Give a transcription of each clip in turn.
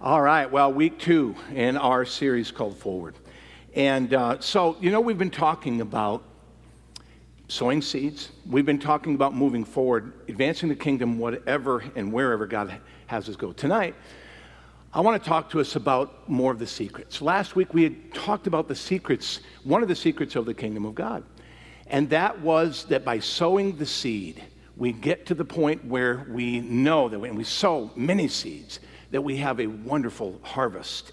All right, well, week two in our series called Forward. And uh, so, you know, we've been talking about sowing seeds. We've been talking about moving forward, advancing the kingdom, whatever and wherever God has us go. Tonight, I want to talk to us about more of the secrets. Last week, we had talked about the secrets, one of the secrets of the kingdom of God. And that was that by sowing the seed, we get to the point where we know that when we sow many seeds, that we have a wonderful harvest.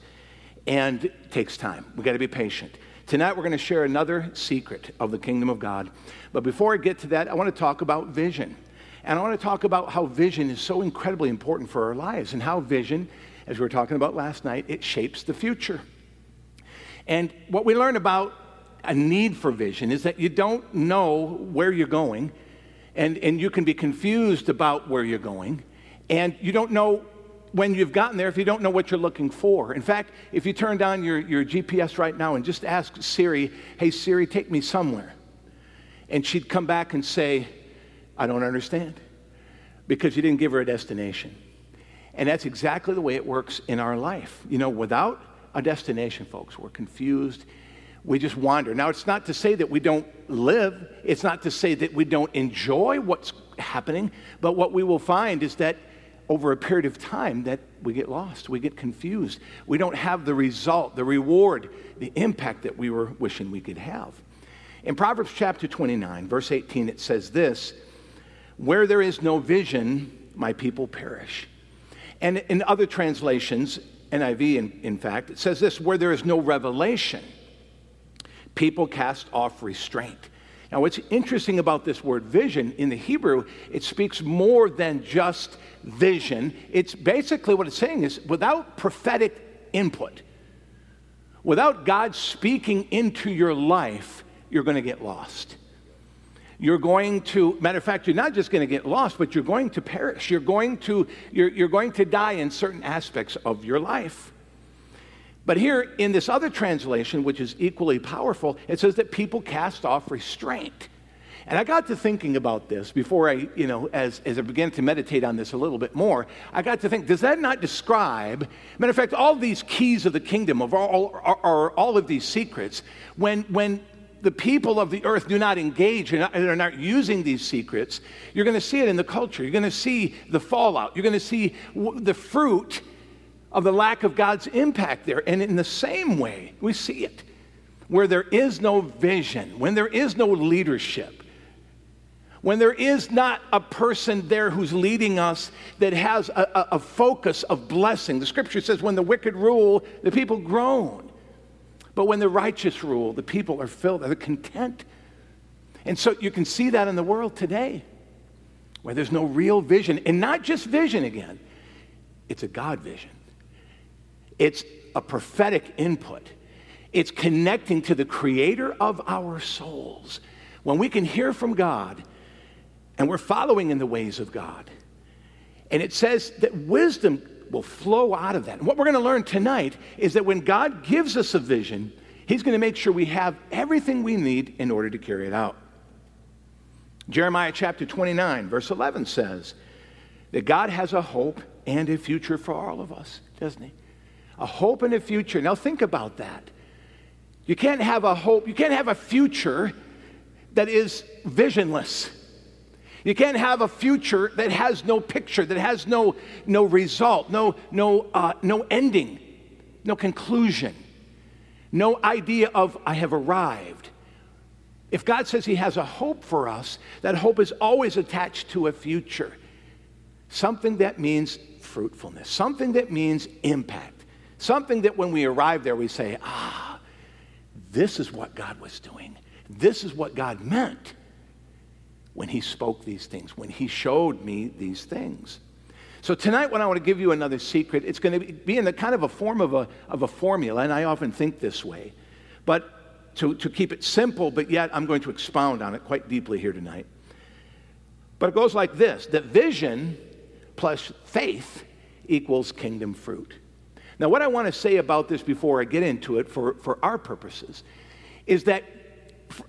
And it takes time. We've got to be patient. Tonight, we're going to share another secret of the kingdom of God. But before I get to that, I want to talk about vision. And I want to talk about how vision is so incredibly important for our lives and how vision, as we were talking about last night, it shapes the future. And what we learn about a need for vision is that you don't know where you're going, and, and you can be confused about where you're going, and you don't know when you've gotten there if you don't know what you're looking for. In fact, if you turn on your, your GPS right now and just ask Siri, hey, Siri, take me somewhere, and she'd come back and say, I don't understand, because you didn't give her a destination. And that's exactly the way it works in our life. You know, without a destination, folks, we're confused. We just wander. Now, it's not to say that we don't live, it's not to say that we don't enjoy what's happening, but what we will find is that over a period of time that we get lost, we get confused. We don't have the result, the reward, the impact that we were wishing we could have. In Proverbs chapter 29, verse 18, it says this Where there is no vision, my people perish. And in other translations, NIV in, in fact, it says this Where there is no revelation, people cast off restraint. Now, what's interesting about this word vision in the Hebrew, it speaks more than just vision. It's basically what it's saying is without prophetic input, without God speaking into your life, you're going to get lost. You're going to, matter of fact, you're not just going to get lost, but you're going to perish. You're going to, you're, you're going to die in certain aspects of your life. But here in this other translation, which is equally powerful, it says that people cast off restraint. And I got to thinking about this before I, you know, as, as I began to meditate on this a little bit more, I got to think, does that not describe, matter of fact, all these keys of the kingdom, of all, are all of these secrets, when, when the people of the earth do not engage and are not using these secrets, you're going to see it in the culture. You're going to see the fallout. You're going to see the fruit of the lack of God's impact there. And in the same way, we see it where there is no vision, when there is no leadership, when there is not a person there who's leading us that has a, a, a, focus of blessing. The scripture says, when the wicked rule, the people groan. But when the righteous rule, the people are filled, they're content. And so you can see that in the world today, where there's no real vision, and not just vision again, it's a God vision. It's a prophetic input. It's connecting to the creator of our souls. When we can hear from God and we're following in the ways of God. And it says that wisdom will flow out of that. And what we're going to learn tonight is that when God gives us a vision, He's going to make sure we have everything we need in order to carry it out. Jeremiah chapter 29, verse 11 says that God has a hope and a future for all of us, doesn't He? A hope and a future. Now, think about that. You can't have a hope, you can't have a future that is visionless. You can't have a future that has no picture, that has no, no result, no, no, uh, no ending, no conclusion, no idea of, I have arrived. If God says He has a hope for us, that hope is always attached to a future. Something that means fruitfulness, something that means impact. Something that when we arrive there, we say, ah, this is what God was doing. This is what God meant when He spoke these things, when He showed me these things. So tonight, when I want to give you another secret, it's going to be in the kind of a form of a, of a formula, and I often think this way. But to, to keep it simple, but yet I'm going to expound on it quite deeply here tonight. But it goes like this that vision plus faith equals kingdom fruit. Now, what I want to say about this before I get into it for, for our purposes is that,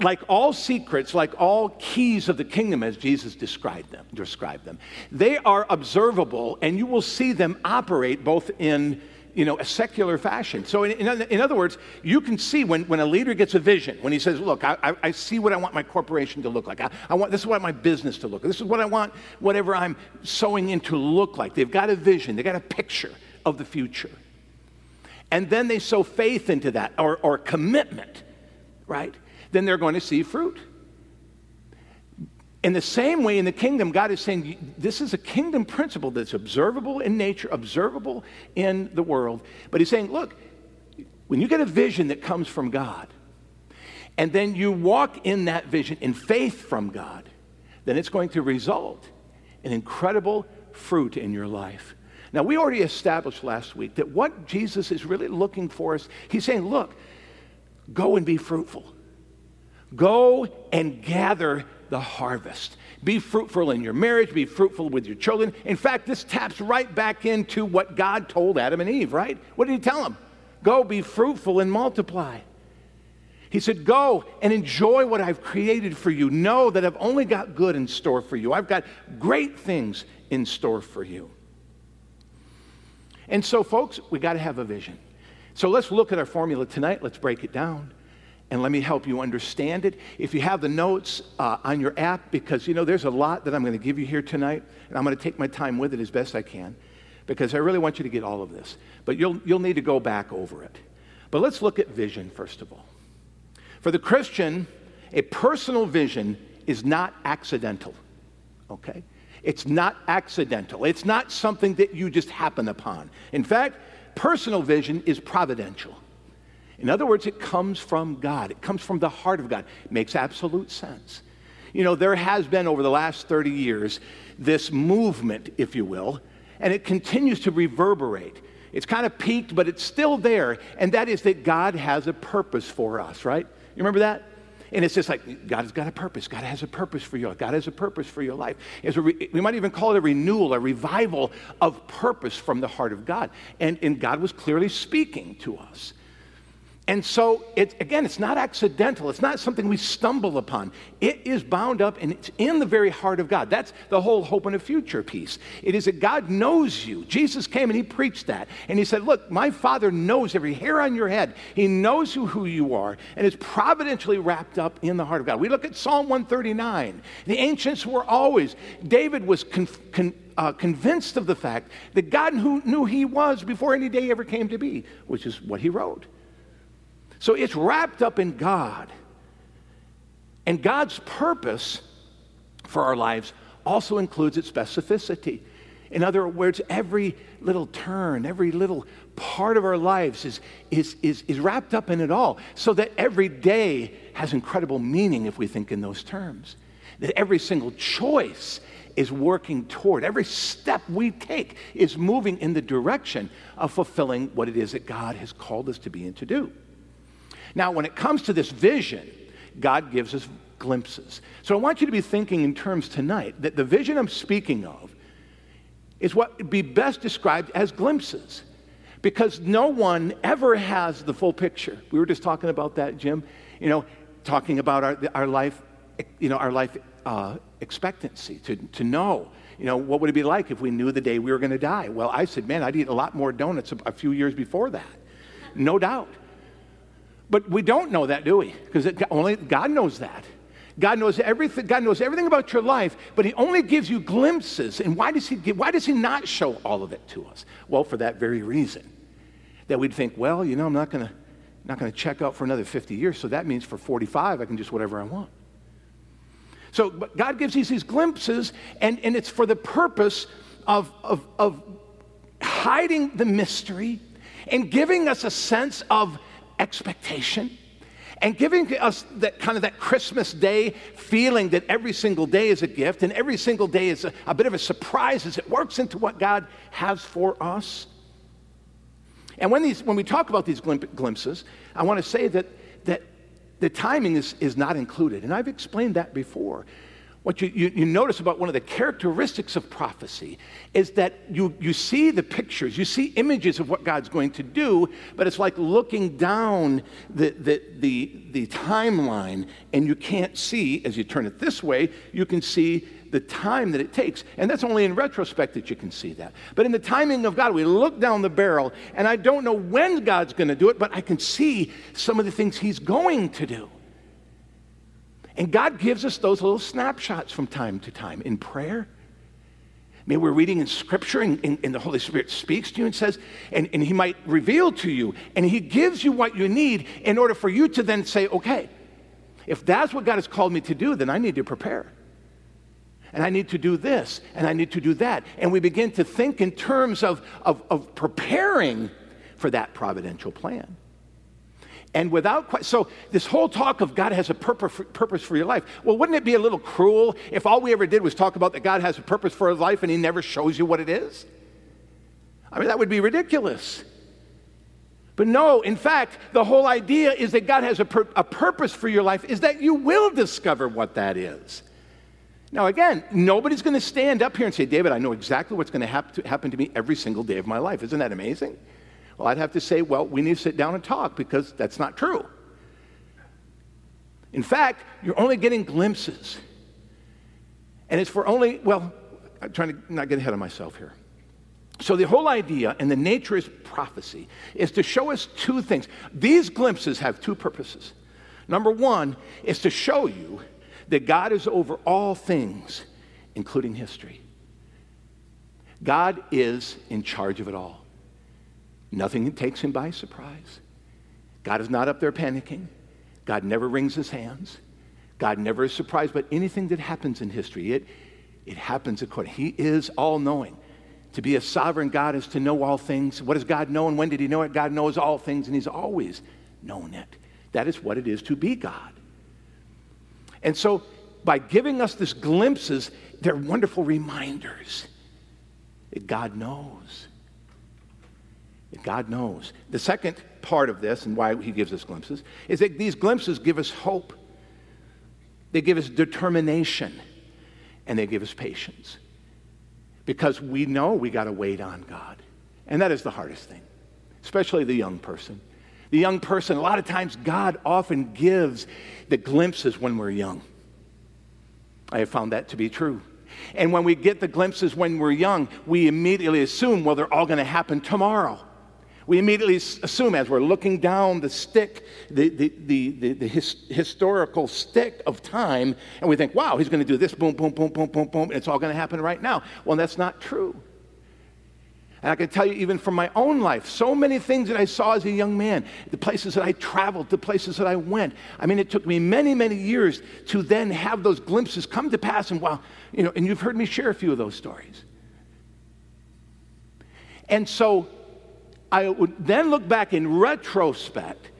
like all secrets, like all keys of the kingdom, as Jesus described them, described them, they are observable and you will see them operate both in you know, a secular fashion. So, in, in, in, other words, you can see when, when a leader gets a vision, when he says, Look, I, I, I see what I want my corporation to look like. I, I, want, this is what I want my business to look like. This is what I want whatever I'm sowing into look like. They've got a vision, they've got a picture of the future. And then they sow faith into that or, or commitment, right? Then they're going to see fruit. In the same way, in the kingdom, God is saying this is a kingdom principle that's observable in nature, observable in the world. But He's saying, look, when you get a vision that comes from God, and then you walk in that vision in faith from God, then it's going to result in incredible fruit in your life. Now, we already established last week that what Jesus is really looking for us, He's saying, look, go and be fruitful. Go and gather the harvest. Be fruitful in your marriage, be fruitful with your children. In fact, this taps right back into what God told Adam and Eve, right? What did he tell them? Go be fruitful and multiply. He said, Go and enjoy what I've created for you. Know that I've only got good in store for you. I've got great things in store for you. And so, folks, we got to have a vision. So let's look at our formula tonight. Let's break it down and let me help you understand it. If you have the notes uh, on your app, because you know there's a lot that I'm going to give you here tonight, and I'm going to take my time with it as best I can, because I really want you to get all of this. But you'll, you'll need to go back over it. But let's look at vision, first of all. For the Christian, a personal vision is not accidental, okay? It's not accidental. It's not something that you just happen upon. In fact, personal vision is providential. In other words, it comes from God, it comes from the heart of God. It makes absolute sense. You know, there has been over the last 30 years this movement, if you will, and it continues to reverberate. It's kind of peaked, but it's still there, and that is that God has a purpose for us, right? You remember that? And it's just like God has got a purpose. God has a purpose for you. God has a purpose for your life. Re- we might even call it a renewal, a revival of purpose from the heart of God. And, and God was clearly speaking to us. And so, it, again, it's not accidental. It's not something we stumble upon. It is bound up and it's in the very heart of God. That's the whole hope and a future piece. It is that God knows you. Jesus came and he preached that. And he said, Look, my Father knows every hair on your head. He knows who, who you are. And it's providentially wrapped up in the heart of God. We look at Psalm 139. The ancients were always, David was con, uh, convinced of the fact that God who knew he was before any day ever came to be, which is what he wrote. So it's wrapped up in God. And God's purpose for our lives also includes its specificity. In other words, every little turn, every little part of our lives is, is, is, is wrapped up in it all, so that every day has incredible meaning if we think in those terms. That every single choice is working toward, every step we take is moving in the direction of fulfilling what it is that God has called us to be and to do. Now, when it comes to this vision, God gives us glimpses. So I want you to be thinking in terms tonight that the vision I'm speaking of is what would be best described as glimpses because no one ever has the full picture. We were just talking about that, Jim, you know, talking about our, our life, you know, our life uh, expectancy to, to know, you know, what would it be like if we knew the day we were going to die? Well, I said, man, I'd eat a lot more donuts a, a few years before that. No doubt. But we don't know that, do we? Because only God knows that. God knows everything. God knows everything about your life, but He only gives you glimpses. And why does He give, Why does He not show all of it to us? Well, for that very reason, that we'd think, well, you know, I'm not to not to check out for another 50 years, so that means for 45 I can just whatever I want. So, God gives us these glimpses, and, and it's for the purpose of, of, of hiding the mystery and giving us a sense of expectation and giving us that kind of that Christmas day feeling that every single day is a gift and every single day is a, a bit of a surprise as it works into what God has for us. And when, these, when we talk about these glimpses, I want to say that, that the timing is, is not included. And I've explained that before. What you, you, you, notice about one of the characteristics of prophecy is that you, you see the pictures, you see images of what God's going to do, but it's like looking down the, the, the, the timeline and you can't see, as you turn it this way, you can see the time that it takes. And that's only in retrospect that you can see that. But in the timing of God, we look down the barrel, and I don't know when God's going to do it, but I can see some of the things He's going to do. And God gives us those little snapshots from time to time in prayer. Maybe we're reading in Scripture and, and, and, the Holy Spirit speaks to you and says, and, and He might reveal to you, and He gives you what you need in order for you to then say, okay, if that's what God has called me to do, then I need to prepare. And I need to do this, and I need to do that. And we begin to think in terms of, of, of preparing for that providential plan. And without, question, so this whole talk of God has a purpose for your life. Well, wouldn't it be a little cruel if all we ever did was talk about that God has a purpose for his life and he never shows you what it is? I mean, that would be ridiculous. But no, in fact, the whole idea is that God has a, pur- a purpose for your life, is that you will discover what that is. Now, again, nobody's going to stand up here and say, David, I know exactly what's going to happen to me every single day of my life. Isn't that amazing? Well, I'd have to say, well, we need to sit down and talk because that's not true. In fact, you're only getting glimpses. And it's for only, well, I'm trying to not get ahead of myself here. So, the whole idea and the nature is prophecy is to show us two things. These glimpses have two purposes. Number one is to show you that God is over all things, including history. God is in charge of it all. Nothing takes him by surprise. God is not up there panicking. God never wrings his hands. God never is surprised by anything that happens in history. It, it happens according. He is all knowing. To be a sovereign God is to know all things. What does God know and when did he know it? God knows all things and he's always known it. That is what it is to be God. And so by giving us these glimpses, they're wonderful reminders that God knows. God knows. The second part of this, and why he gives us glimpses, is that these glimpses give us hope, they give us determination, and they give us patience. Because we know we got to wait on God. And that is the hardest thing, especially the young person. The young person, a lot of times, God often gives the glimpses when we're young. I have found that to be true. And when we get the glimpses when we're young, we immediately assume, well, they're all going to happen tomorrow. We immediately assume, as we're looking down the stick, the, the, the, the, his, historical stick of time, and we think, wow, he's going to do this, boom, boom, boom, boom, boom, boom, and it's all going to happen right now. Well, that's not true. And I can tell you, even from my own life, so many things that I saw as a young man, the places that I traveled, the places that I went. I mean, it took me many, many years to then have those glimpses come to pass. And wow, you know, and you've heard me share a few of those stories. And so I would then look back in retrospect,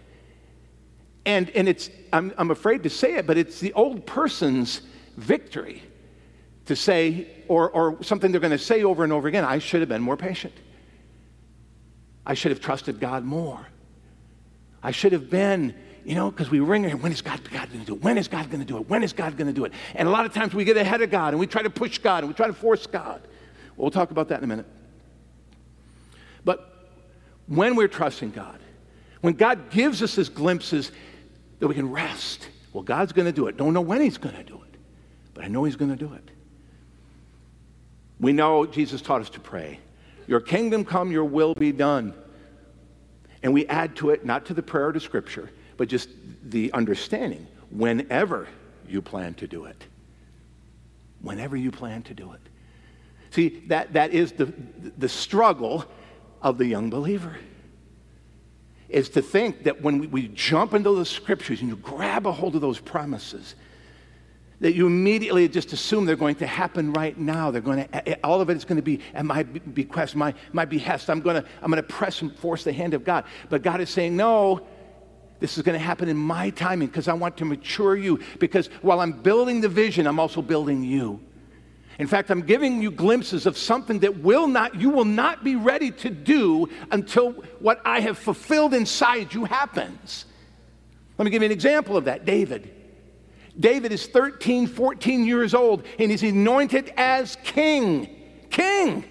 and, and it's, I'm, I'm afraid to say it, but it's the old person's victory to say, or, or something they're going to say over and over again I should have been more patient. I should have trusted God more. I should have been, you know, because we ring when is God, God going to do it? When is God going to do it? When is God going to do it? And a lot of times we get ahead of God and we try to push God and we try to force God. Well, we'll talk about that in a minute. But when we're trusting God, when God gives us his glimpses that we can rest. Well, God's going to do it. Don't know when he's going to do it, but I know he's going to do it. We know Jesus taught us to pray, Your kingdom come, your will be done. And we add to it, not to the prayer or to scripture, but just the understanding whenever you plan to do it. Whenever you plan to do it. See, that, that is the, the struggle of the young believer is to think that when we, we, jump into the scriptures and you grab a hold of those promises, that you immediately just assume they're going to happen right now. They're going to, all of it is going to be at my bequest, my, my behest. I'm going to, I'm going to press and force the hand of God. But God is saying, no, this is going to happen in my timing because I want to mature you. Because while I'm building the vision, I'm also building you. In fact, I'm giving you glimpses of something that will not, you will not be ready to do until what I have fulfilled inside you happens. Let me give you an example of that David. David is 13, 14 years old, and he's anointed as king. King.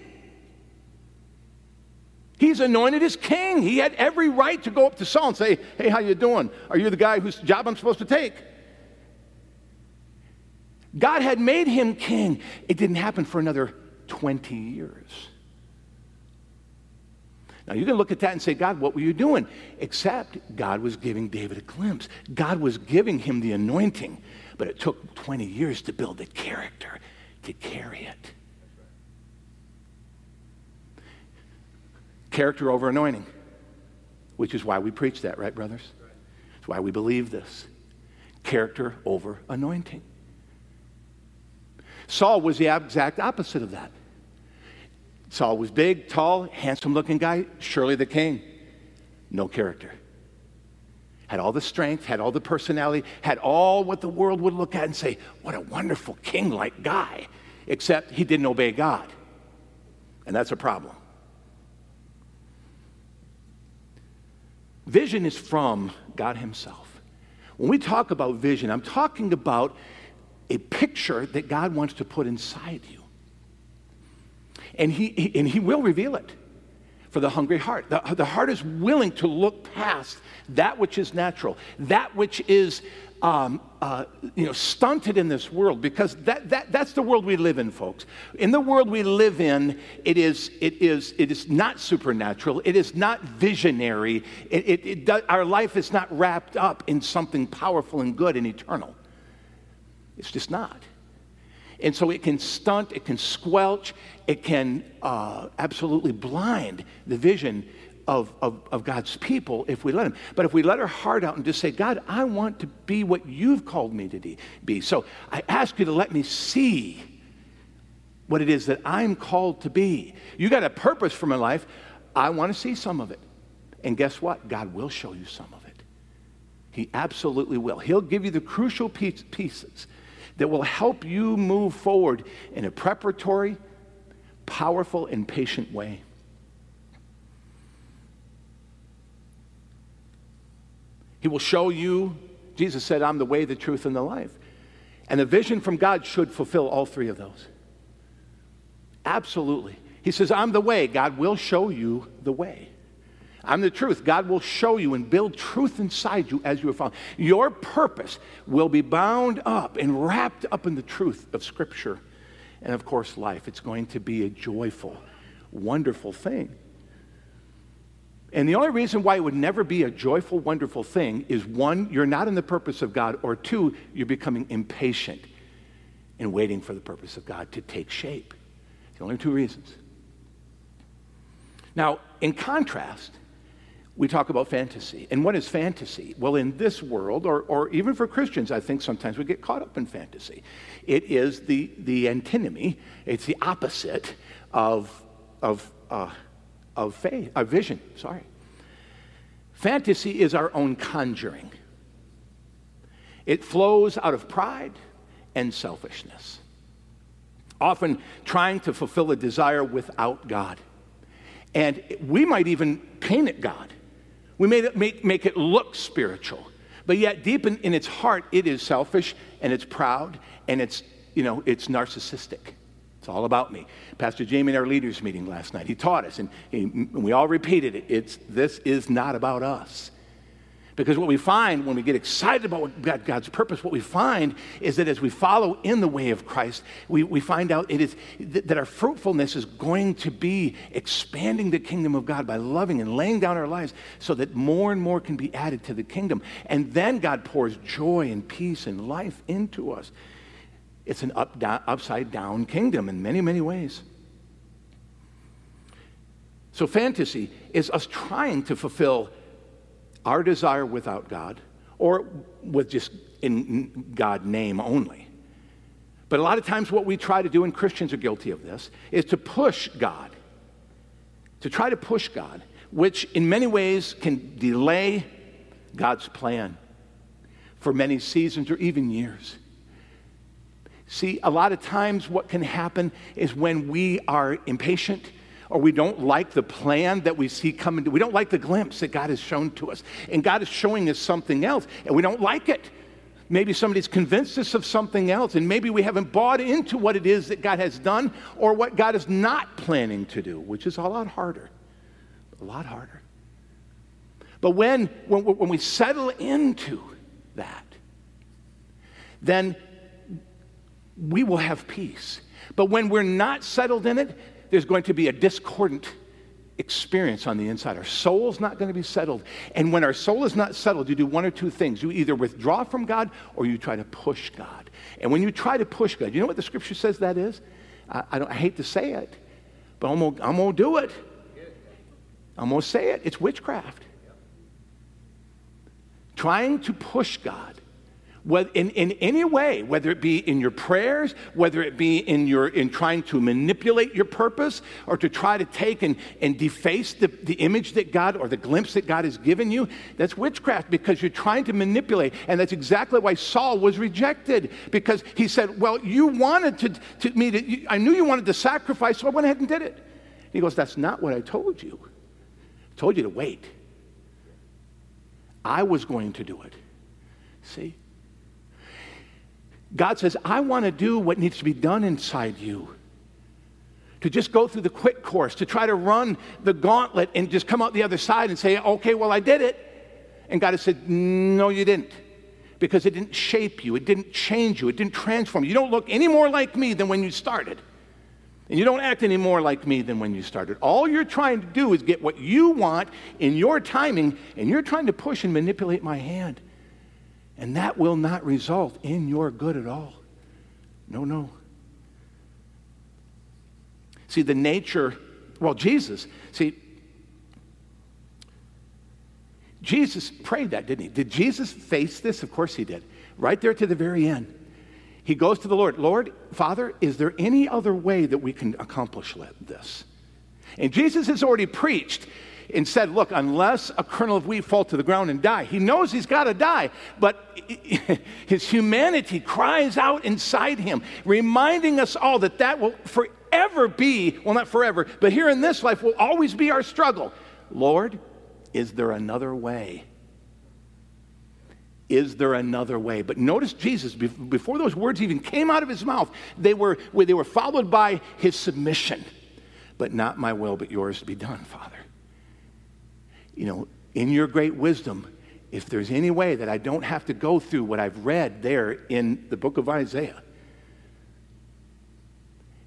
He's anointed as king. He had every right to go up to Saul and say, Hey, how you doing? Are you the guy whose job I'm supposed to take? God had made him king. It didn't happen for another 20 years. Now you can look at that and say, God, what were you doing? Except God was giving David a glimpse. God was giving him the anointing, but it took 20 years to build the character to carry it. Character over anointing, which is why we preach that, right, brothers? It's why we believe this. Character over anointing. Saul was the exact opposite of that. Saul was big, tall, handsome looking guy, surely the king. No character. Had all the strength, had all the personality, had all what the world would look at and say, what a wonderful king like guy. Except he didn't obey God. And that's a problem. Vision is from God Himself. When we talk about vision, I'm talking about a picture that God wants to put inside you. And He, he and he will reveal it for the hungry heart. The, the heart is willing to look past that which is natural, that which is um, uh, you know, stunted in this world because that, that, that's the world we live in, folks. In the world we live in, it is, it is, it is not supernatural, it is not visionary, it, it, it does, our life is not wrapped up in something powerful and good and eternal. It's just not. And so it can stunt, it can squelch, it can uh, absolutely blind the vision of, of, of, God's people if we let Him. But if we let our heart out and just say, God, I want to be what you've called me to be. So I ask you to let me see what it is that I'm called to be. You got a purpose for my life. I want to see some of it. And guess what? God will show you some of it. He absolutely will. He'll give you the crucial pieces that will help you move forward in a preparatory, powerful, and patient way. He will show you, Jesus said, I'm the way, the truth, and the life. And the vision from God should fulfill all three of those. Absolutely. He says, I'm the way. God will show you the way. I'm the truth. God will show you and build truth inside you as you are following. Your purpose will be bound up and wrapped up in the truth of Scripture and, of course, life. It's going to be a joyful, wonderful thing. And the only reason why it would never be a joyful, wonderful thing is one, you're not in the purpose of God, or two, you're becoming impatient and waiting for the purpose of God to take shape. The only two reasons. Now, in contrast, we talk about fantasy. And what is fantasy? Well, in this world, or, or even for Christians, I think sometimes we get caught up in fantasy. It is the, the antinomy, it's the opposite of, of, uh, of faith, of vision, sorry. Fantasy is our own conjuring. It flows out of pride and selfishness, often trying to fulfill a desire without God. And we might even paint it God. We it make, make it look spiritual. But yet, deep in, in its heart, it is selfish and it's proud and it's, you know, it's narcissistic. It's all about me. Pastor Jamie in our leaders meeting last night, he taught us, and, he, and we all repeated it. It's, this is not about us. Because what we find when we get excited about God, God's purpose, what we find is that as we follow in the way of Christ, we, we find out it is th- that our fruitfulness is going to be expanding the kingdom of God by loving and laying down our lives so that more and more can be added to the kingdom. And then God pours joy and peace and life into us. It's an up, down, upside down kingdom in many, many ways. So, fantasy is us trying to fulfill our desire without God or with just in God name only. But a lot of times, what we try to do, and Christians are guilty of this, is to push God, to try to push God, which in many ways can delay God's plan for many seasons or even years. See, a lot of times, what can happen is when we are impatient or we don't like the plan that we see coming. We don't like the glimpse that God has shown to us. And God is showing us something else, and we don't like it. Maybe somebody's convinced us of something else, and maybe we haven't bought into what it is that God has done or what God is not planning to do, which is a lot harder. A lot harder. But when, when, when we settle into that, then we will have peace. But when we're not settled in it, there's going to be a discordant experience on the inside. Our soul's not going to be settled. And when our soul is not settled, you do one or two things. You either withdraw from God or you try to push God. And when you try to push God, you know what the scripture says that is? I, I don't I hate to say it, but I'm I'm gonna do it. I'm gonna say it. It's witchcraft. Trying to push God in, in any way, whether it be in your prayers, whether it be in, your, in trying to manipulate your purpose or to try to take and, and deface the, the image that God or the glimpse that God has given you, that's witchcraft because you're trying to manipulate. And that's exactly why Saul was rejected because he said, Well, you wanted to, to me to, I knew you wanted to sacrifice, so I went ahead and did it. He goes, That's not what I told you. I told you to wait. I was going to do it. See? God says, I want to do what needs to be done inside you. To just go through the quick course, to try to run the gauntlet and just come out the other side and say, okay, well, I did it. And God has said, no, you didn't. Because it didn't shape you, it didn't change you, it didn't transform you. You don't look any more like me than when you started. And you don't act any more like me than when you started. All you're trying to do is get what you want in your timing, and you're trying to push and manipulate my hand. And that will not result in your good at all. No, no. See, the nature, well, Jesus, see, Jesus prayed that, didn't he? Did Jesus face this? Of course he did. Right there to the very end. He goes to the Lord, Lord, Father, is there any other way that we can accomplish this? And Jesus has already preached and said, Look, unless a kernel of wheat fall to the ground and die, he knows he's got to die, but his humanity cries out inside him, reminding us all that that will forever be, well, not forever, but here in this life will always be our struggle. Lord, is there another way? Is there another way? But notice Jesus, before those words even came out of his mouth, they were, they were followed by his submission. But not my will, but yours be done, Father you know, in your great wisdom, if there's any way that I don't have to go through what I've read there in the book of Isaiah,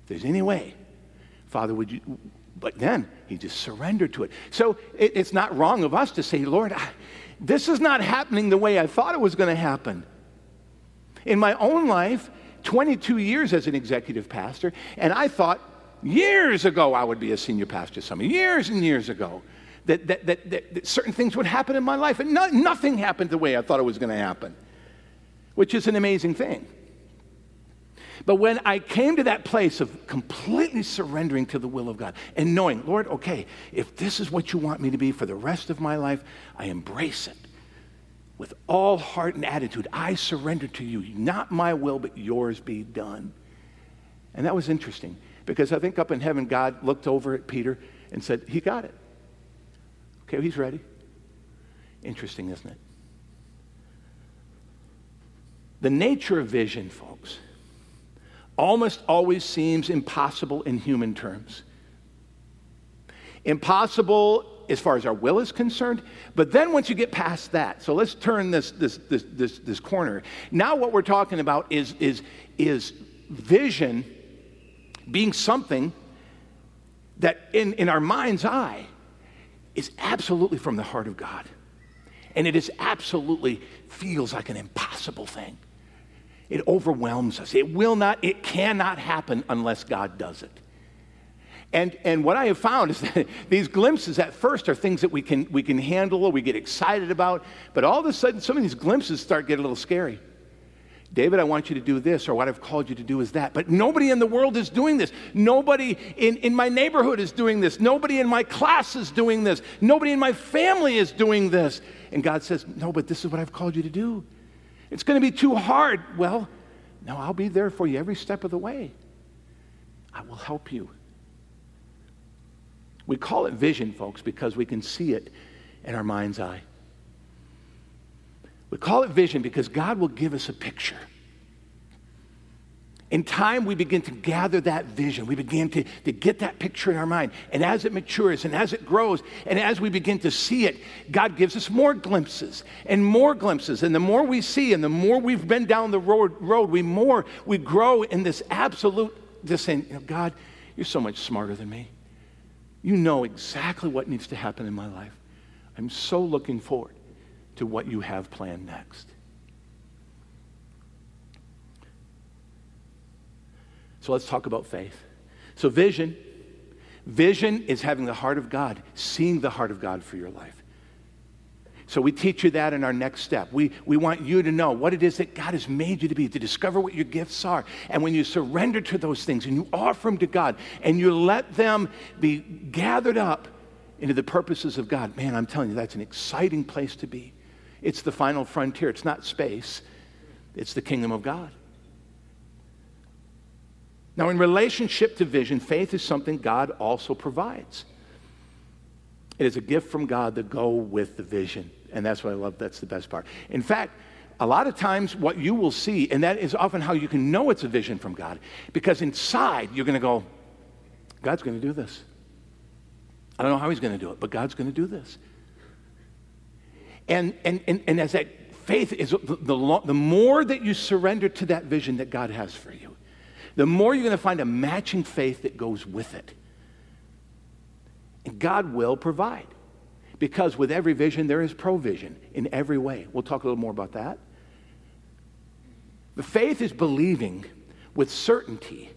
if there's any way, Father, would you? But then he just surrendered to it. So it, it's not wrong of us to say, Lord, I, this is not happening the way I thought it was going to happen. In my own life, 22 years as an executive pastor, and I thought years ago I would be a senior pastor, some years and years ago that, that, that, that, certain things would happen in my life. And no, nothing happened the way I thought it was going to happen, which is an amazing thing. But when I came to that place of completely surrendering to the will of God and knowing, Lord, okay, if this is what you want me to be for the rest of my life, I embrace it with all heart and attitude. I surrender to you. Not my will, but yours be done. And that was interesting because I think up in heaven, God looked over at Peter and said, He got it. Okay, he's ready. Interesting, isn't it? The nature of vision, folks, almost always seems impossible in human terms. Impossible as far as our will is concerned, but then once you get past that, so let's turn this, this, this, this, this corner. Now, what we're talking about is, is, is vision being something that in, in our mind's eye is absolutely from the heart of God. And it is absolutely feels like an impossible thing. It overwhelms us. It will not, it cannot happen unless God does it. And, and what I have found is that these glimpses at first are things that we can, we can handle or we get excited about, but all of a sudden, some of these glimpses start getting a little scary. David, I want you to do this, or what I've called you to do is that. But nobody in the world is doing this. Nobody in, in my neighborhood is doing this. Nobody in my class is doing this. Nobody in my family is doing this. And God says, No, but this is what I've called you to do. It's going to be too hard. Well, no, I'll be there for you every step of the way. I will help you. We call it vision, folks, because we can see it in our mind's eye. We call it vision because God will give us a picture. In time, we begin to gather that vision. We begin to, to get that picture in our mind. And as it matures and as it grows and as we begin to see it, God gives us more glimpses and more glimpses. And the more we see and the more we've been down the road, road we more we grow in this absolute, just saying, you know, God, you're so much smarter than me. You know exactly what needs to happen in my life. I'm so looking forward to what you have planned next. So let's talk about faith. So, vision. Vision is having the heart of God, seeing the heart of God for your life. So, we teach you that in our next step. We, we want you to know what it is that God has made you to be, to discover what your gifts are. And when you surrender to those things and you offer them to God and you let them be gathered up into the purposes of God, man, I'm telling you, that's an exciting place to be. It's the final frontier. It's not space, it's the kingdom of God. Now, in relationship to vision, faith is something God also provides. It is a gift from God to go with the vision. And that's what I love. That's the best part. In fact, a lot of times what you will see, and that is often how you can know it's a vision from God, because inside you're going to go, God's going to do this. I don't know how he's going to do it, but God's going to do this. And, and, and, and as that faith is, the, the, the more that you surrender to that vision that God has for you, the more you're going to find a matching faith that goes with it. And God will provide. Because with every vision, there is provision in every way. We'll talk a little more about that. The faith is believing with certainty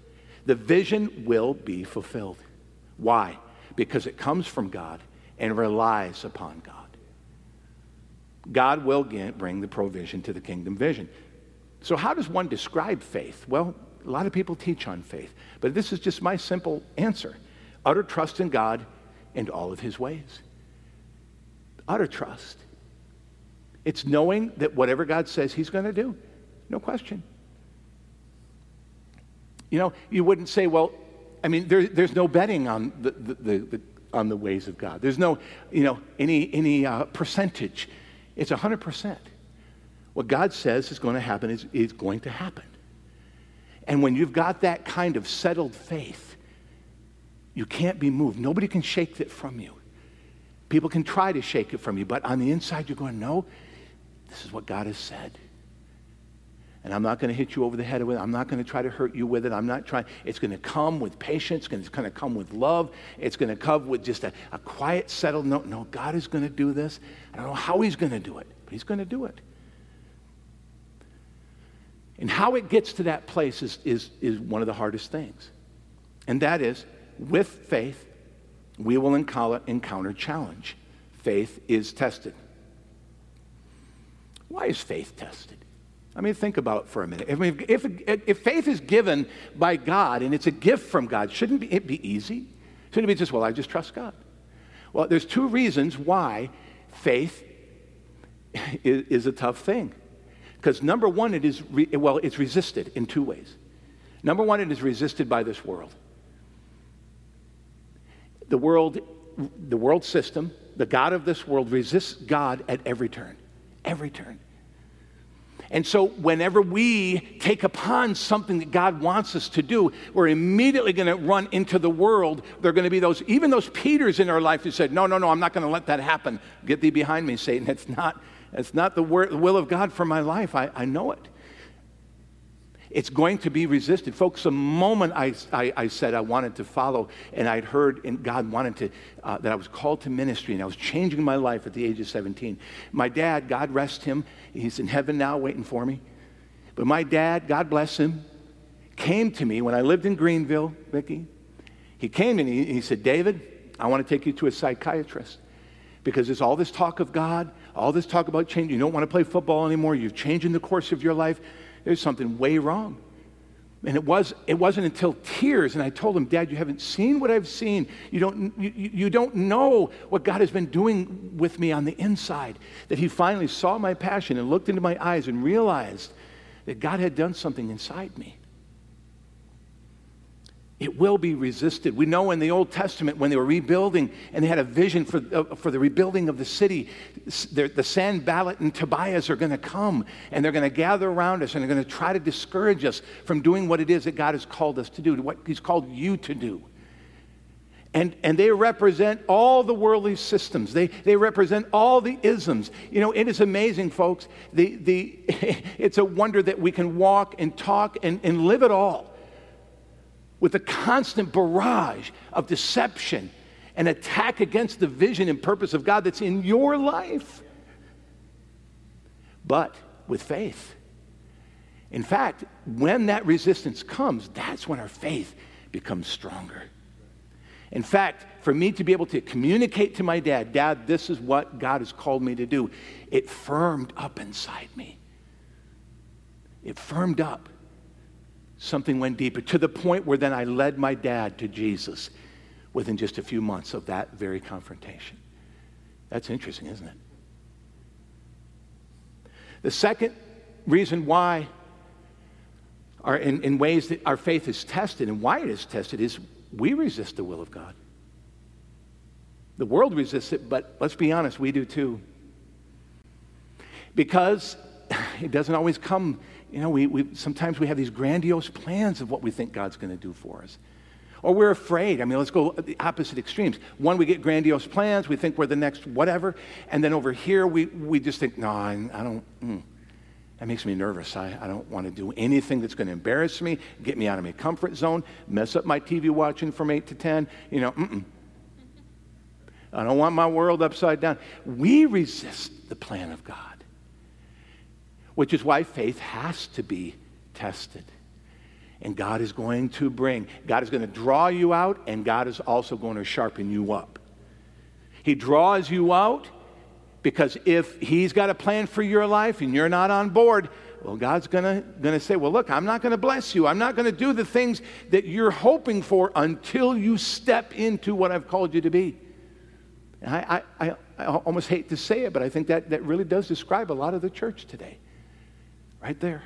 the vision will be fulfilled. Why? Because it comes from God and relies upon God. God will bring the provision to the kingdom vision. So, how does one describe faith? Well, a lot of people teach on faith, but this is just my simple answer utter trust in God and all of his ways. Utter trust. It's knowing that whatever God says he's going to do, no question. You know, you wouldn't say, well, I mean, there, there's no betting on the, the, the, the, on the ways of God. There's no, you know, any, any uh, percentage. It's 100%. What God says is going to happen is, is going to happen. And when you've got that kind of settled faith, you can't be moved. Nobody can shake it from you. People can try to shake it from you, but on the inside, you're going, no, this is what God has said. And I'm not going to hit you over the head with it. I'm not going to try to hurt you with it. I'm not trying. It's going to come with patience. It's going to come with love. It's going to come with just a, a quiet, settled note. No, God is going to do this. I don't know how He's going to do it, but He's going to do it. And how it gets to that place is, is, is one of the hardest things. And that is, with faith, we will encounter, encounter challenge. Faith is tested. Why is faith tested? I mean, think about it for a minute. If, if, if faith is given by God and it's a gift from God, shouldn't it be easy? Shouldn't it be just, well, I just trust God? Well, there's two reasons why faith is, is a tough thing. Because number one, it is, re- well, it's resisted in two ways. Number one, it is resisted by this world. The world, the world system, the God of this world resists God at every turn. Every turn. And so, whenever we take upon something that God wants us to do, we're immediately going to run into the world. There are going to be those, even those Peters in our life who said, No, no, no, I'm not going to let that happen. Get thee behind me, Satan. It's not, it's not the, will of God for my life. I, I know it. It's going to be resisted. Folks, the moment I, I, I, said I wanted to follow and I'd heard and God wanted to, uh, that I was called to ministry and I was changing my life at the age of 17, my dad, God rest him, he's in heaven now waiting for me. But my dad, God bless him, came to me when I lived in Greenville, Vicki. He came and he, he said, David, I want to take you to a psychiatrist because there's all this talk of God all this talk about change, you don't want to play football anymore, you're changing the course of your life, there's something way wrong. And it, was, it wasn't until tears, and I told him, Dad, you haven't seen what I've seen. You don't, you, you don't know what God has been doing with me on the inside. That he finally saw my passion and looked into my eyes and realized that God had done something inside me. It will be resisted. We know in the Old Testament when they were rebuilding and they had a vision for, uh, for the rebuilding of the city, the Sanballat and Tobias are going to come and they're going to gather around us and they're going to try to discourage us from doing what it is that God has called us to do, what He's called you to do. And, and they represent all the worldly systems. They, they represent all the isms. You know, it is amazing, folks. The, the, it's a wonder that we can walk and talk and, and live it all with a constant barrage of deception and attack against the vision and purpose of God that's in your life. But with faith. In fact, when that resistance comes, that's when our faith becomes stronger. In fact, for me to be able to communicate to my dad, Dad, this is what God has called me to do, it firmed up inside me. It firmed up something went deeper to the point where then I led my dad to Jesus within just a few months of that very confrontation. That's interesting, isn't it? The second reason why, our, in, in ways that our faith is tested and why it is tested, is we resist the will of God. The world resists it, but let's be honest, we do too. Because it doesn't always come you know, we, we, sometimes we have these grandiose plans of what we think God's going to do for us. Or we're afraid. I mean, let's go the opposite extremes. One, we get grandiose plans. We think we're the next whatever. And then over here, we, we just think, no, I, I don't, mm, that makes me nervous. I, I don't want to do anything that's going to embarrass me, get me out of my comfort zone, mess up my TV watching from 8 to 10. You know, mm-mm. I don't want my world upside down. We resist the plan of God which is why faith has to be tested. And God is going to bring, God is going to draw you out, and God is also going to sharpen you up. He draws you out because if He's got a plan for your life and you're not on board, well, God's going to, say, Well, look, I'm not going to bless you. I'm not going to do the things that you're hoping for until you step into what I've called you to be. I, I, I, I almost hate to say it, but I think that, that really does describe a lot of the church today. Right there.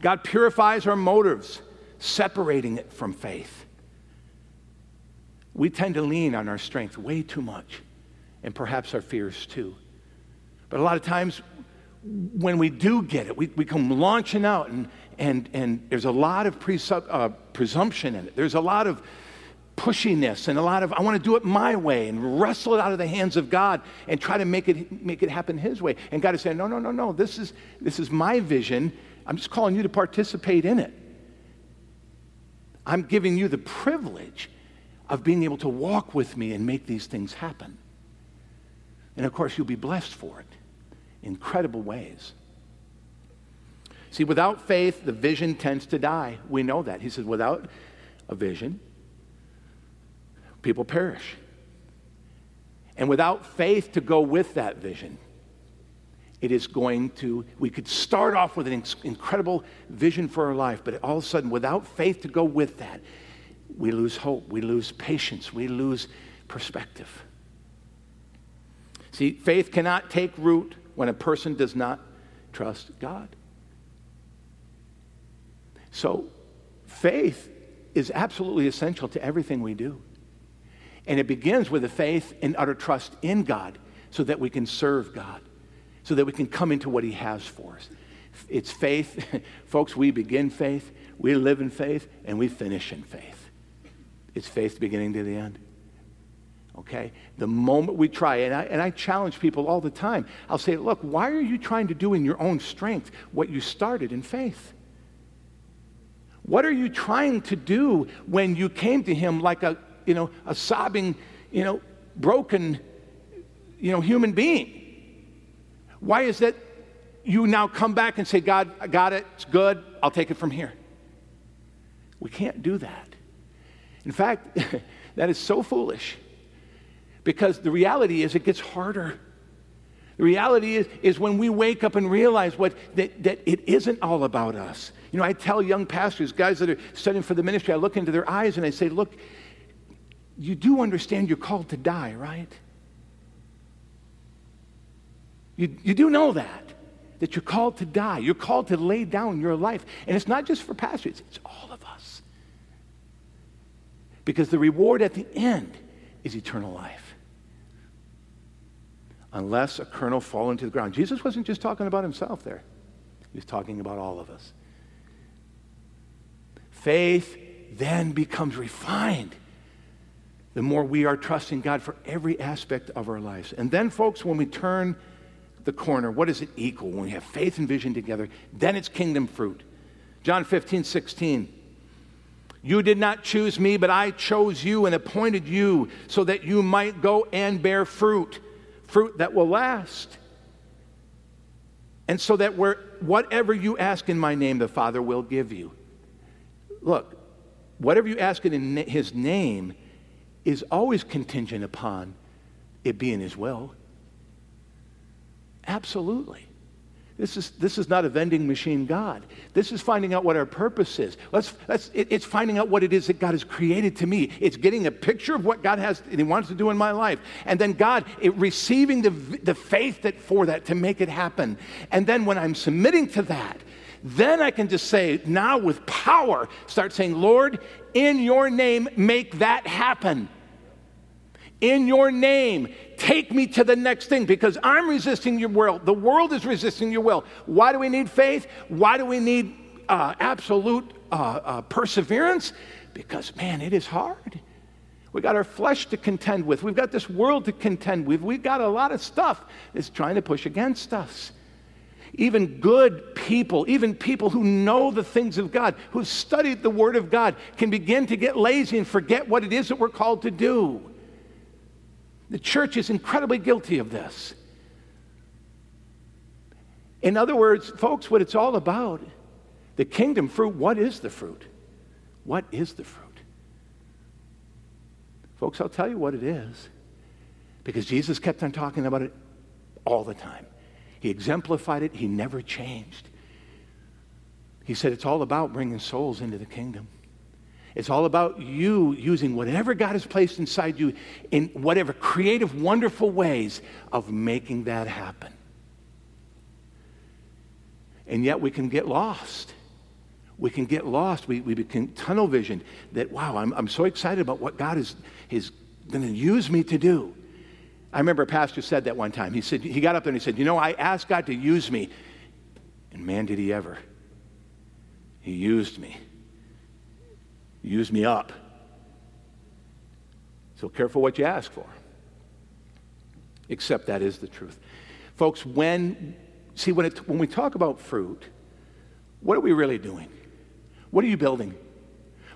God purifies our motives, separating it from faith. We tend to lean on our strength way too much, and perhaps our fears too. But a lot of times, when we do get it, we, we come launching out, and, and, and there's a lot of presu- uh, presumption in it. There's a lot of pushiness and a lot of I want to do it my way and wrestle it out of the hands of God and try to make it make it happen his way. And God is saying, "No, no, no, no. This is this is my vision. I'm just calling you to participate in it. I'm giving you the privilege of being able to walk with me and make these things happen. And of course, you'll be blessed for it in incredible ways. See, without faith, the vision tends to die. We know that. He says, without a vision, people perish. And without faith to go with that vision, it is going to, we could start off with an incredible vision for our life, but all of a sudden, without faith to go with that, we lose hope, we lose patience, we lose perspective. See, faith cannot take root when a person does not trust God. So, faith is absolutely essential to everything we do. And it begins with a faith and utter trust in God so that we can serve God, so that we can come into what He has for us. It's faith. Folks, we begin faith, we live in faith, and we finish in faith. It's faith beginning to the end. Okay? The moment we try, and I, and I challenge people all the time, I'll say, look, why are you trying to do in your own strength what you started in faith? What are you trying to do when you came to Him like a you know, a sobbing, you know, broken, you know, human being. Why is that you now come back and say, God, I got it, it's good, I'll take it from here? We can't do that. In fact, that is so foolish because the reality is it gets harder. The reality is, is when we wake up and realize what, that, that it isn't all about us. You know, I tell young pastors, guys that are studying for the ministry, I look into their eyes and I say, look, you do understand you're called to die, right? You, you do know that, that you're called to die. You're called to lay down your life. And it's not just for pastors, it's all of us. Because the reward at the end is eternal life. Unless a kernel fall into the ground. Jesus wasn't just talking about himself there. He was talking about all of us. Faith then becomes refined the more we are trusting God for every aspect of our lives. And then, folks, when we turn the corner, what does it equal? When we have faith and vision together, then it's kingdom fruit. John 15, 16. You did not choose me, but I chose you and appointed you so that you might go and bear fruit, fruit that will last. And so that where, whatever you ask in my name, the Father will give you. Look, whatever you ask in his name is always contingent upon it being his will. Absolutely. This is, this is not a vending machine God. This is finding out what our purpose is. Let's, let's, it, it's finding out what it is that God has created to me. It's getting a picture of what God has and He wants to do in my life. And then God it, receiving the, the faith that for that to make it happen. And then when I'm submitting to that, then I can just say, now with power, start saying, Lord, in your name, make that happen. In your name, take me to the next thing because I'm resisting your will. The world is resisting your will. Why do we need faith? Why do we need uh, absolute uh, uh, perseverance? Because, man, it is hard. We got our flesh to contend with. We've got this world to contend with. We've got a lot of stuff that's trying to push against us. Even good people, even people who know the things of God, who've studied the Word of God, can begin to get lazy and forget what it is that we're called to do. The church is incredibly guilty of this. In other words, folks, what it's all about, the kingdom fruit, what is the fruit? What is the fruit? Folks, I'll tell you what it is. Because Jesus kept on talking about it all the time. He exemplified it, he never changed. He said it's all about bringing souls into the kingdom. It's all about you using whatever God has placed inside you in whatever creative, wonderful ways of making that happen. And yet we can get lost. We can get lost. We, we become tunnel vision that, wow, I'm, I'm so excited about what God is, is going to use me to do. I remember a pastor said that one time. He said, he got up there and he said, You know, I asked God to use me. And man, did he ever. He used me. He used me up. So careful what you ask for. Except that is the truth. Folks, when, see, when, it, when we talk about fruit, what are we really doing? What are you building?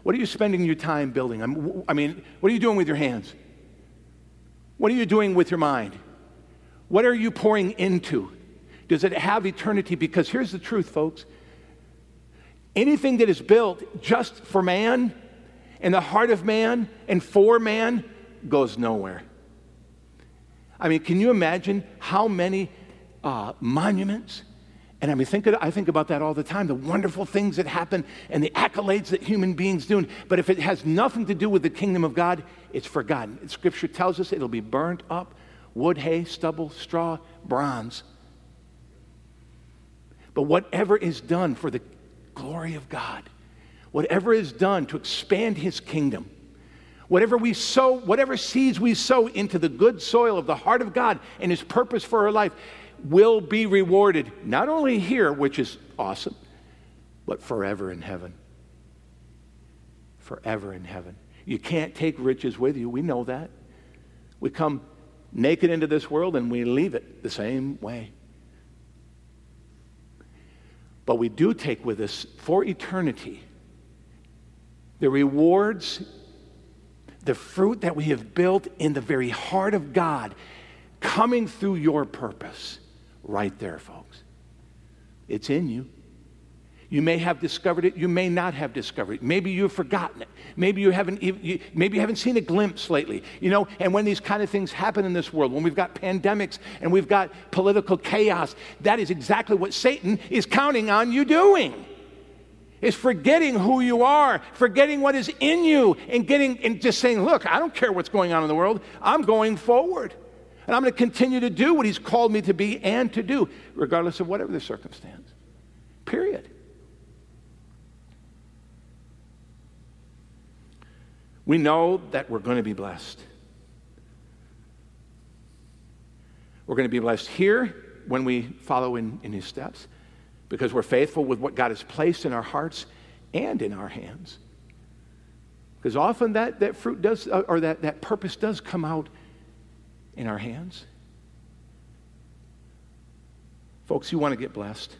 What are you spending your time building? I mean, what are you doing with your hands? What are you doing with your mind? What are you pouring into? Does it have eternity? Because here's the truth, folks. Anything that is built just for man, in the heart of man, and for man, goes nowhere. I mean, can you imagine how many uh, monuments and I mean, think I think about that all the time the wonderful things that happen and the accolades that human beings do. But if it has nothing to do with the kingdom of God, it's forgotten. Scripture tells us it'll be burnt up wood, hay, stubble, straw, bronze. But whatever is done for the glory of God, whatever is done to expand his kingdom, whatever we sow, whatever seeds we sow into the good soil of the heart of God and his purpose for our life, will be rewarded, not only here, which is awesome, but forever in heaven. Forever in heaven. You can't take riches with you. We know that. We come naked into this world and we leave it the same way. But we do take with us for eternity the rewards, the fruit that we have built in the very heart of God coming through your purpose right there, folks. It's in you. You may have discovered it. You may not have discovered it. Maybe you've forgotten it. Maybe you haven't. You, maybe you haven't seen a glimpse lately. You know. And when these kind of things happen in this world, when we've got pandemics and we've got political chaos, that is exactly what Satan is counting on you doing. Is forgetting who you are, forgetting what is in you, and getting and just saying, "Look, I don't care what's going on in the world. I'm going forward." And I'm going to continue to do what He's called me to be and to do, regardless of whatever the circumstance. Period. We know that we're going to be blessed. We're going to be blessed here when we follow in, in his steps because we're faithful with what God has placed in our hearts and in our hands. Because often that, that fruit does, uh, or that, that purpose does come out in our hands. Folks, you want to get blessed.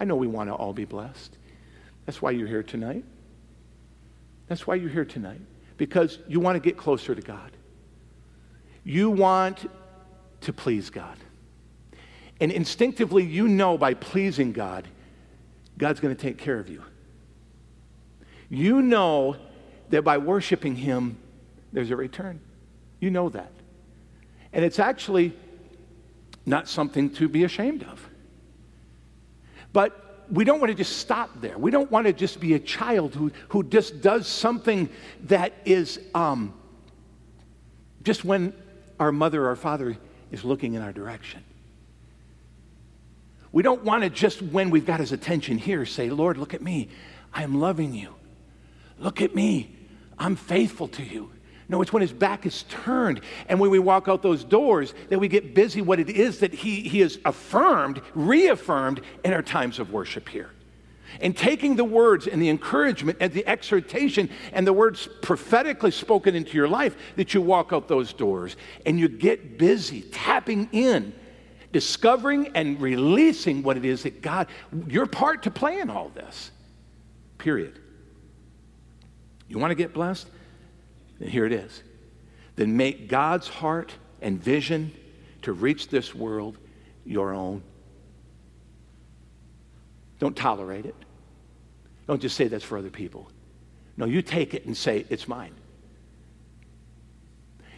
I know we want to all be blessed. That's why you're here tonight. That's why you're here tonight. Because you want to get closer to God. You want to please God. And instinctively, you know by pleasing God, God's going to take care of you. You know that by worshiping Him, there's a return. You know that. And it's actually not something to be ashamed of. But we don't want to just stop there. We don't want to just be a child who, who just does something that is um, just when our mother or father is looking in our direction. We don't want to just, when we've got his attention here, say, Lord, look at me. I am loving you. Look at me. I'm faithful to you. No, it's when his back is turned and when we walk out those doors that we get busy what it is that he, he has affirmed, reaffirmed in our times of worship here. And taking the words and the encouragement and the exhortation and the words prophetically spoken into your life that you walk out those doors and you get busy tapping in discovering and releasing what it is that God, your part to play in all this. Period. You want to get blessed? Then here it is. Then make God's heart and vision to reach this world your own. Don't tolerate it. Don't just say that's for other people. No, you take it and say, it's mine.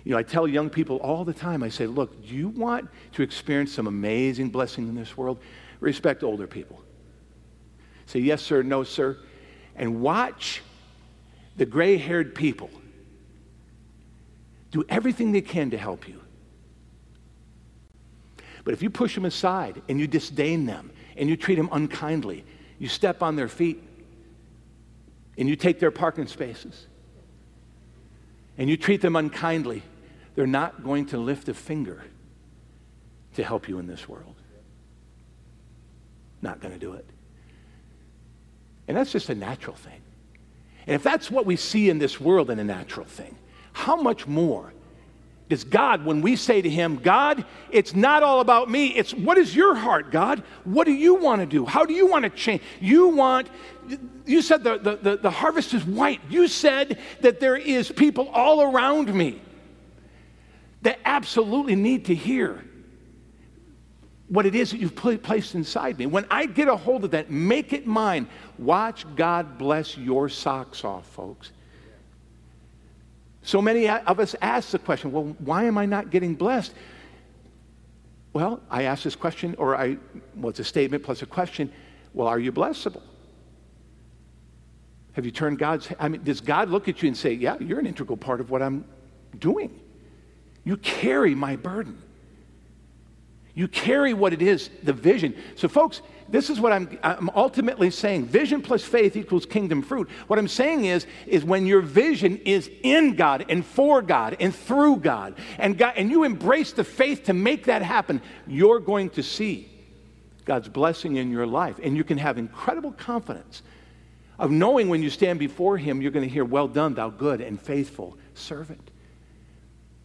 You know, I tell young people all the time, I say, look, do you want to experience some amazing blessing in this world? Respect older people. Say, yes, sir, no, sir. And watch the gray haired people do everything they can to help you. But if you push them aside and you disdain them and you treat them unkindly, you step on their feet and you take their parking spaces and you treat them unkindly, they're not going to lift a finger to help you in this world. Not going to do it. And that's just a natural thing. And if that's what we see in this world in a natural thing, how much more does God, when we say to Him, God, it's not all about me, it's what is your heart, God? What do you want to do? How do you want to change? You want, you said the, the, the, the harvest is white. You said that there is people all around me that absolutely need to hear what it is that you've placed inside me. When I get a hold of that, make it mine. Watch God bless your socks off, folks. So many of us ask the question, well, why am I not getting blessed? Well, I ask this question, or I, well, it's a statement plus a question. Well, are you blessable? Have you turned God's, I mean, does God look at you and say, yeah, you're an integral part of what I'm doing? You carry my burden. You carry what it is, the vision. So, folks, this is what I'm, I'm ultimately saying. Vision plus faith equals kingdom fruit. What I'm saying is, is when your vision is in God and for God and through God, and God, and you embrace the faith to make that happen, you're going to see God's blessing in your life. And you can have incredible confidence of knowing when you stand before Him, you're going to hear, Well done, thou good and faithful servant.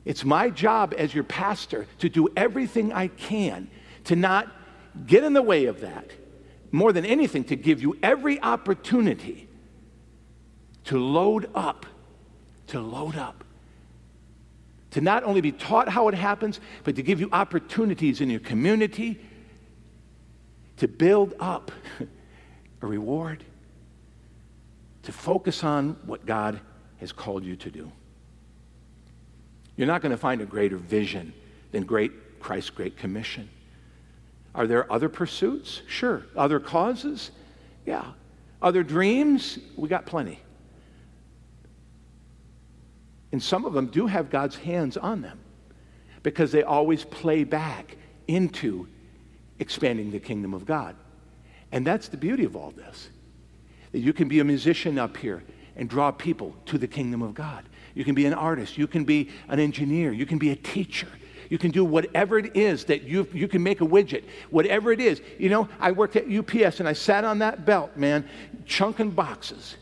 It's my job as your pastor to do everything I can to not get in the way of that. More than anything, to give you every opportunity to load up, to load up. To not only be taught how it happens, but to give you opportunities in your community to build up a reward, to focus on what God has called you to do. You're not going to find a greater vision than great Christ's Great Commission. Are there other pursuits? Sure. Other causes? Yeah. Other dreams? We got plenty. And some of them do have God's hands on them because they always play back into expanding the kingdom of God. And that's the beauty of all this. That you can be a musician up here and draw people to the kingdom of God. You can be an artist, you can be an engineer, you can be a teacher. You can do whatever it is that you you can make a widget, whatever it is. You know, I worked at UPS and I sat on that belt, man, chunking boxes.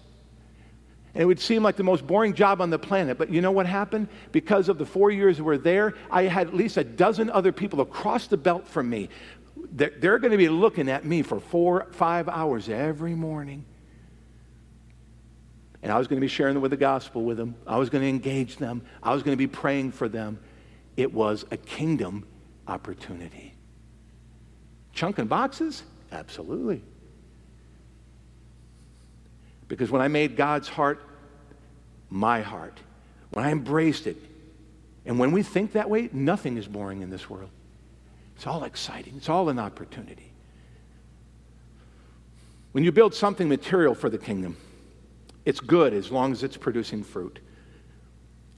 And it would seem like the most boring job on the planet. But you know what happened? Because of the four years we were there, I had at least a dozen other people across the belt from me. They're, they're going to be looking at me for four, five hours every morning. And I was going to be sharing with the gospel with them. I was going to engage them. I was going to be praying for them it was a kingdom opportunity. Chunking boxes? Absolutely. Because when I made God's heart my heart, when I embraced it, and when we think that way, nothing is boring in this world. It's all exciting, it's all an opportunity. When you build something material for the kingdom, it's good as long as it's producing fruit.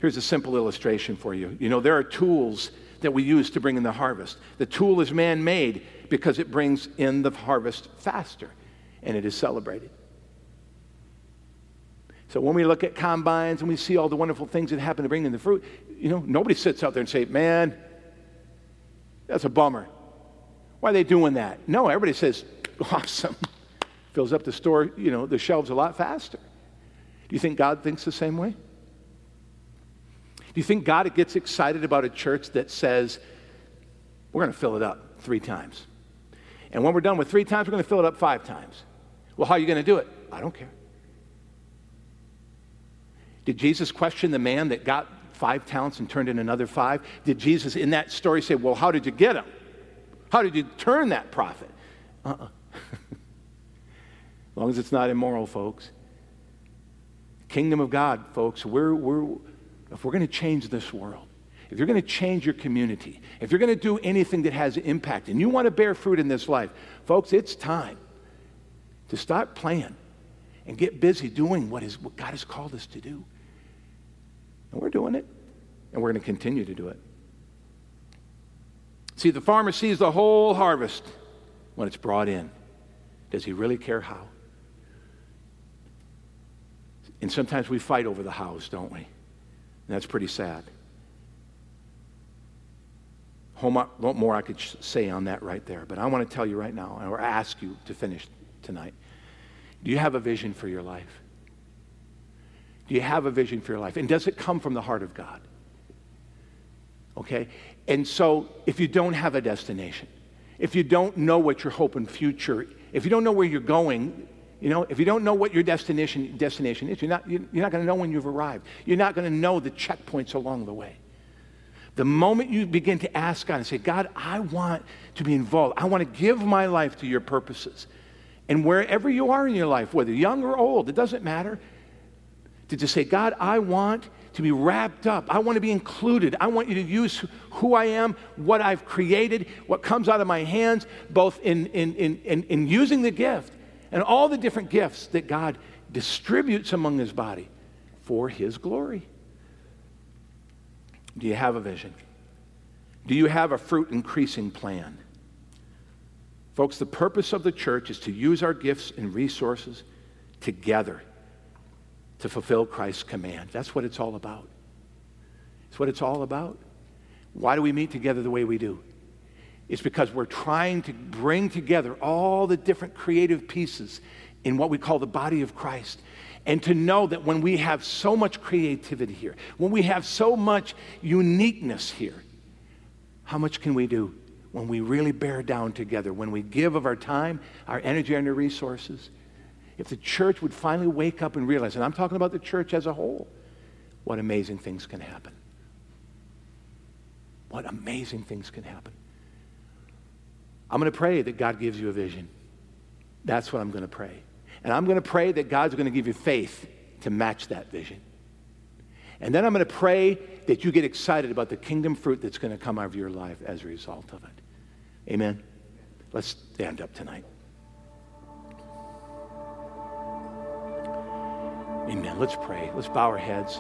Here's a simple illustration for you. You know, there are tools that we use to bring in the harvest. The tool is man made because it brings in the harvest faster and it is celebrated. So when we look at combines and we see all the wonderful things that happen to bring in the fruit, you know, nobody sits out there and say, man, that's a bummer. Why are they doing that? No, everybody says, awesome. Fills up the store, you know, the shelves a lot faster. Do you think God thinks the same way? Do you think God gets excited about a church that says, we're going to fill it up three times? And when we're done with three times, we're going to fill it up five times. Well, how are you going to do it? I don't care. Did Jesus question the man that got five talents and turned in another five? Did Jesus in that story say, Well, how did you get them? How did you turn that profit? Uh uh-uh. uh as long as it's not immoral, folks. Kingdom of God, folks, we're, we're, if we're going to change this world, if you're going to change your community, if you're going to do anything that has impact, and you want to bear fruit in this life, folks, it's time to start playing and get busy doing what, is, what God has called us to do. And we're doing it, and we're going to continue to do it. See, the farmer sees the whole harvest when it's brought in. Does he really care how? And sometimes we fight over the hows, don't we? That's pretty sad. Whole lot more I could say on that right there, but I want to tell you right now, or ask you to finish tonight. Do you have a vision for your life? Do you have a vision for your life? And does it come from the heart of God? Okay? And so, if you don't have a destination, if you don't know what your hope and future, if you don't know where you're going, you know, if you don't know what your destination, destination is, you're not, you're not going to know when you've arrived. You're not going to know the checkpoints along the way. The moment you begin to ask God and say, God, I want to be involved, I want to give my life to your purposes. And wherever you are in your life, whether young or old, it doesn't matter, to just say, God, I want to be wrapped up. I want to be included. I want you to use who I am, what I've created, what comes out of my hands, both in, in, in, in, in using the gift and all the different gifts that God distributes among his body for his glory. Do you have a vision? Do you have a fruit increasing plan? Folks, the purpose of the church is to use our gifts and resources together to fulfill Christ's command. That's what it's all about. It's what it's all about. Why do we meet together the way we do? It's because we're trying to bring together all the different creative pieces in what we call the body of Christ. And to know that when we have so much creativity here, when we have so much uniqueness here, how much can we do when we really bear down together, when we give of our time, our energy, and our resources? If the church would finally wake up and realize, and I'm talking about the church as a whole, what amazing things can happen. What amazing things can happen. I'm going to pray that God gives you a vision. That's what I'm going to pray. And I'm going to pray that God's going to give you faith to match that vision. And then I'm going to pray that you get excited about the kingdom fruit that's going to come out of your life as a result of it. Amen. Let's stand up tonight. Amen. Let's pray. Let's bow our heads.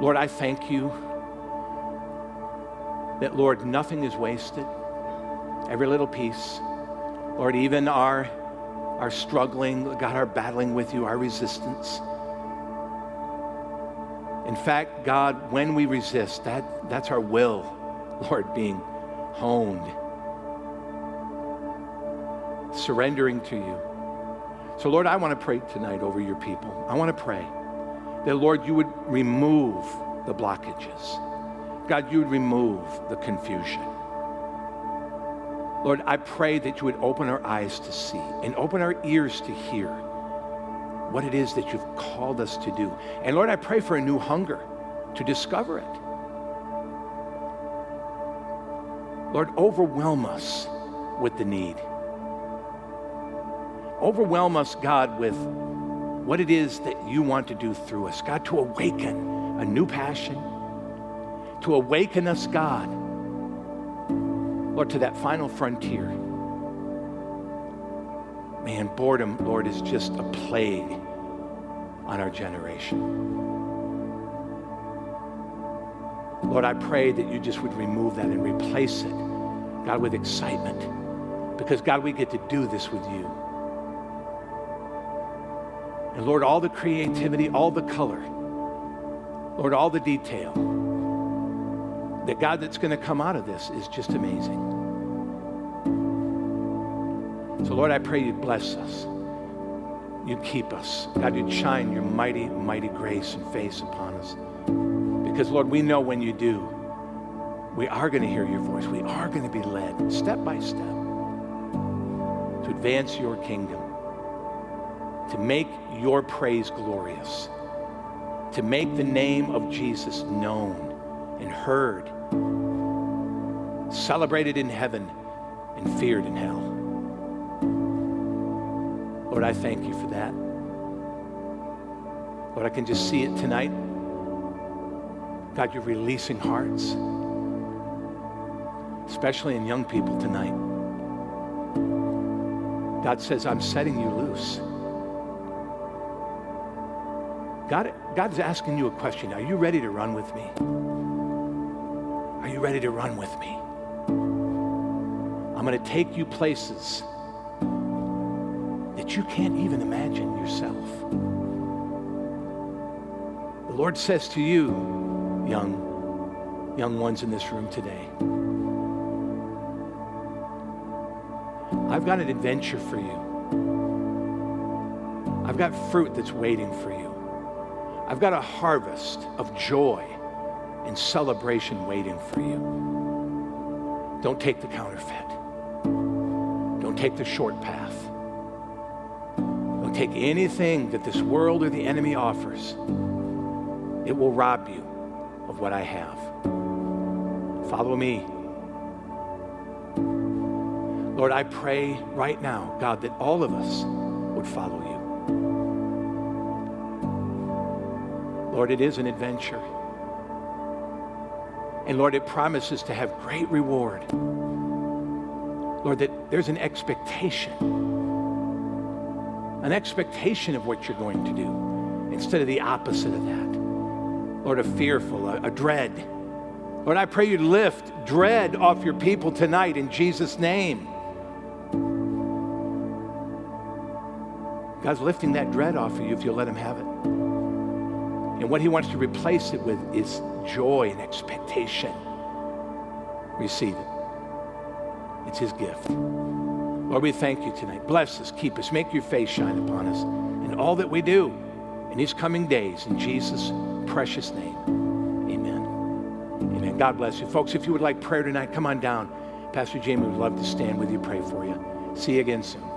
Lord, I thank you that, Lord, nothing is wasted every little piece. Lord, even our our struggling, God, our battling with you, our resistance. In fact, God, when we resist, that, that's our will, Lord, being honed, surrendering to you. So, Lord, I want to pray tonight over your people. I want to pray that, Lord, you would remove the blockages. God, you would remove the confusion. Lord, I pray that you would open our eyes to see and open our ears to hear what it is that you've called us to do. And Lord, I pray for a new hunger to discover it. Lord, overwhelm us with the need. Overwhelm us, God, with what it is that you want to do through us. God, to awaken a new passion, to awaken us, God, Lord, to that final frontier. Man, boredom, Lord, is just a plague on our generation. Lord, I pray that you just would remove that and replace it, God, with excitement. Because, God, we get to do this with you. And Lord, all the creativity, all the color, Lord, all the detail, that God that's going to come out of this is just amazing. So, Lord, I pray you'd bless us. You'd keep us. God, you'd shine your mighty, mighty grace and face upon us. Because, Lord, we know when you do, we are going to hear your voice. We are going to be led step by step to advance your kingdom to make your praise glorious, to make the name of Jesus known and heard, celebrated in heaven and feared in hell. Lord, I thank you for that. Lord, I can just see it tonight. God, you're releasing hearts, especially in young people tonight. God says, I'm setting you loose. God, God's asking you a question. Are you ready to run with me? Are you ready to run with me? I'm going to take you places that you can't even imagine yourself. The Lord says to you, young, young ones in this room today, I've got an adventure for you. I've got fruit that's waiting for you. I've got a harvest of joy and celebration waiting for you. Don't take the counterfeit. Don't take the short path. Take anything that this world or the enemy offers. It will rob you of what I have. Follow me. Lord, I pray right now, God, that all of us would follow you. Lord, it is an adventure. And Lord, it promises to have great reward. Lord, that there's an expectation, an expectation of what you're going to do instead of the opposite of that. Lord, a fearful, a, a dread. Lord, I pray you lift dread off your people tonight in Jesus' name. God's lifting that dread off of you if you'll let him have it. And what he wants to replace it with is joy and expectation. Receive it. It's his gift. Lord, we thank you tonight. Bless us, keep us, make your face shine upon us in all that we do in these coming days. In Jesus' precious name. Amen. Amen. God bless you. Folks, if you would like prayer tonight, come on down. Pastor Jamie would love to stand with you, pray for you. See you again soon.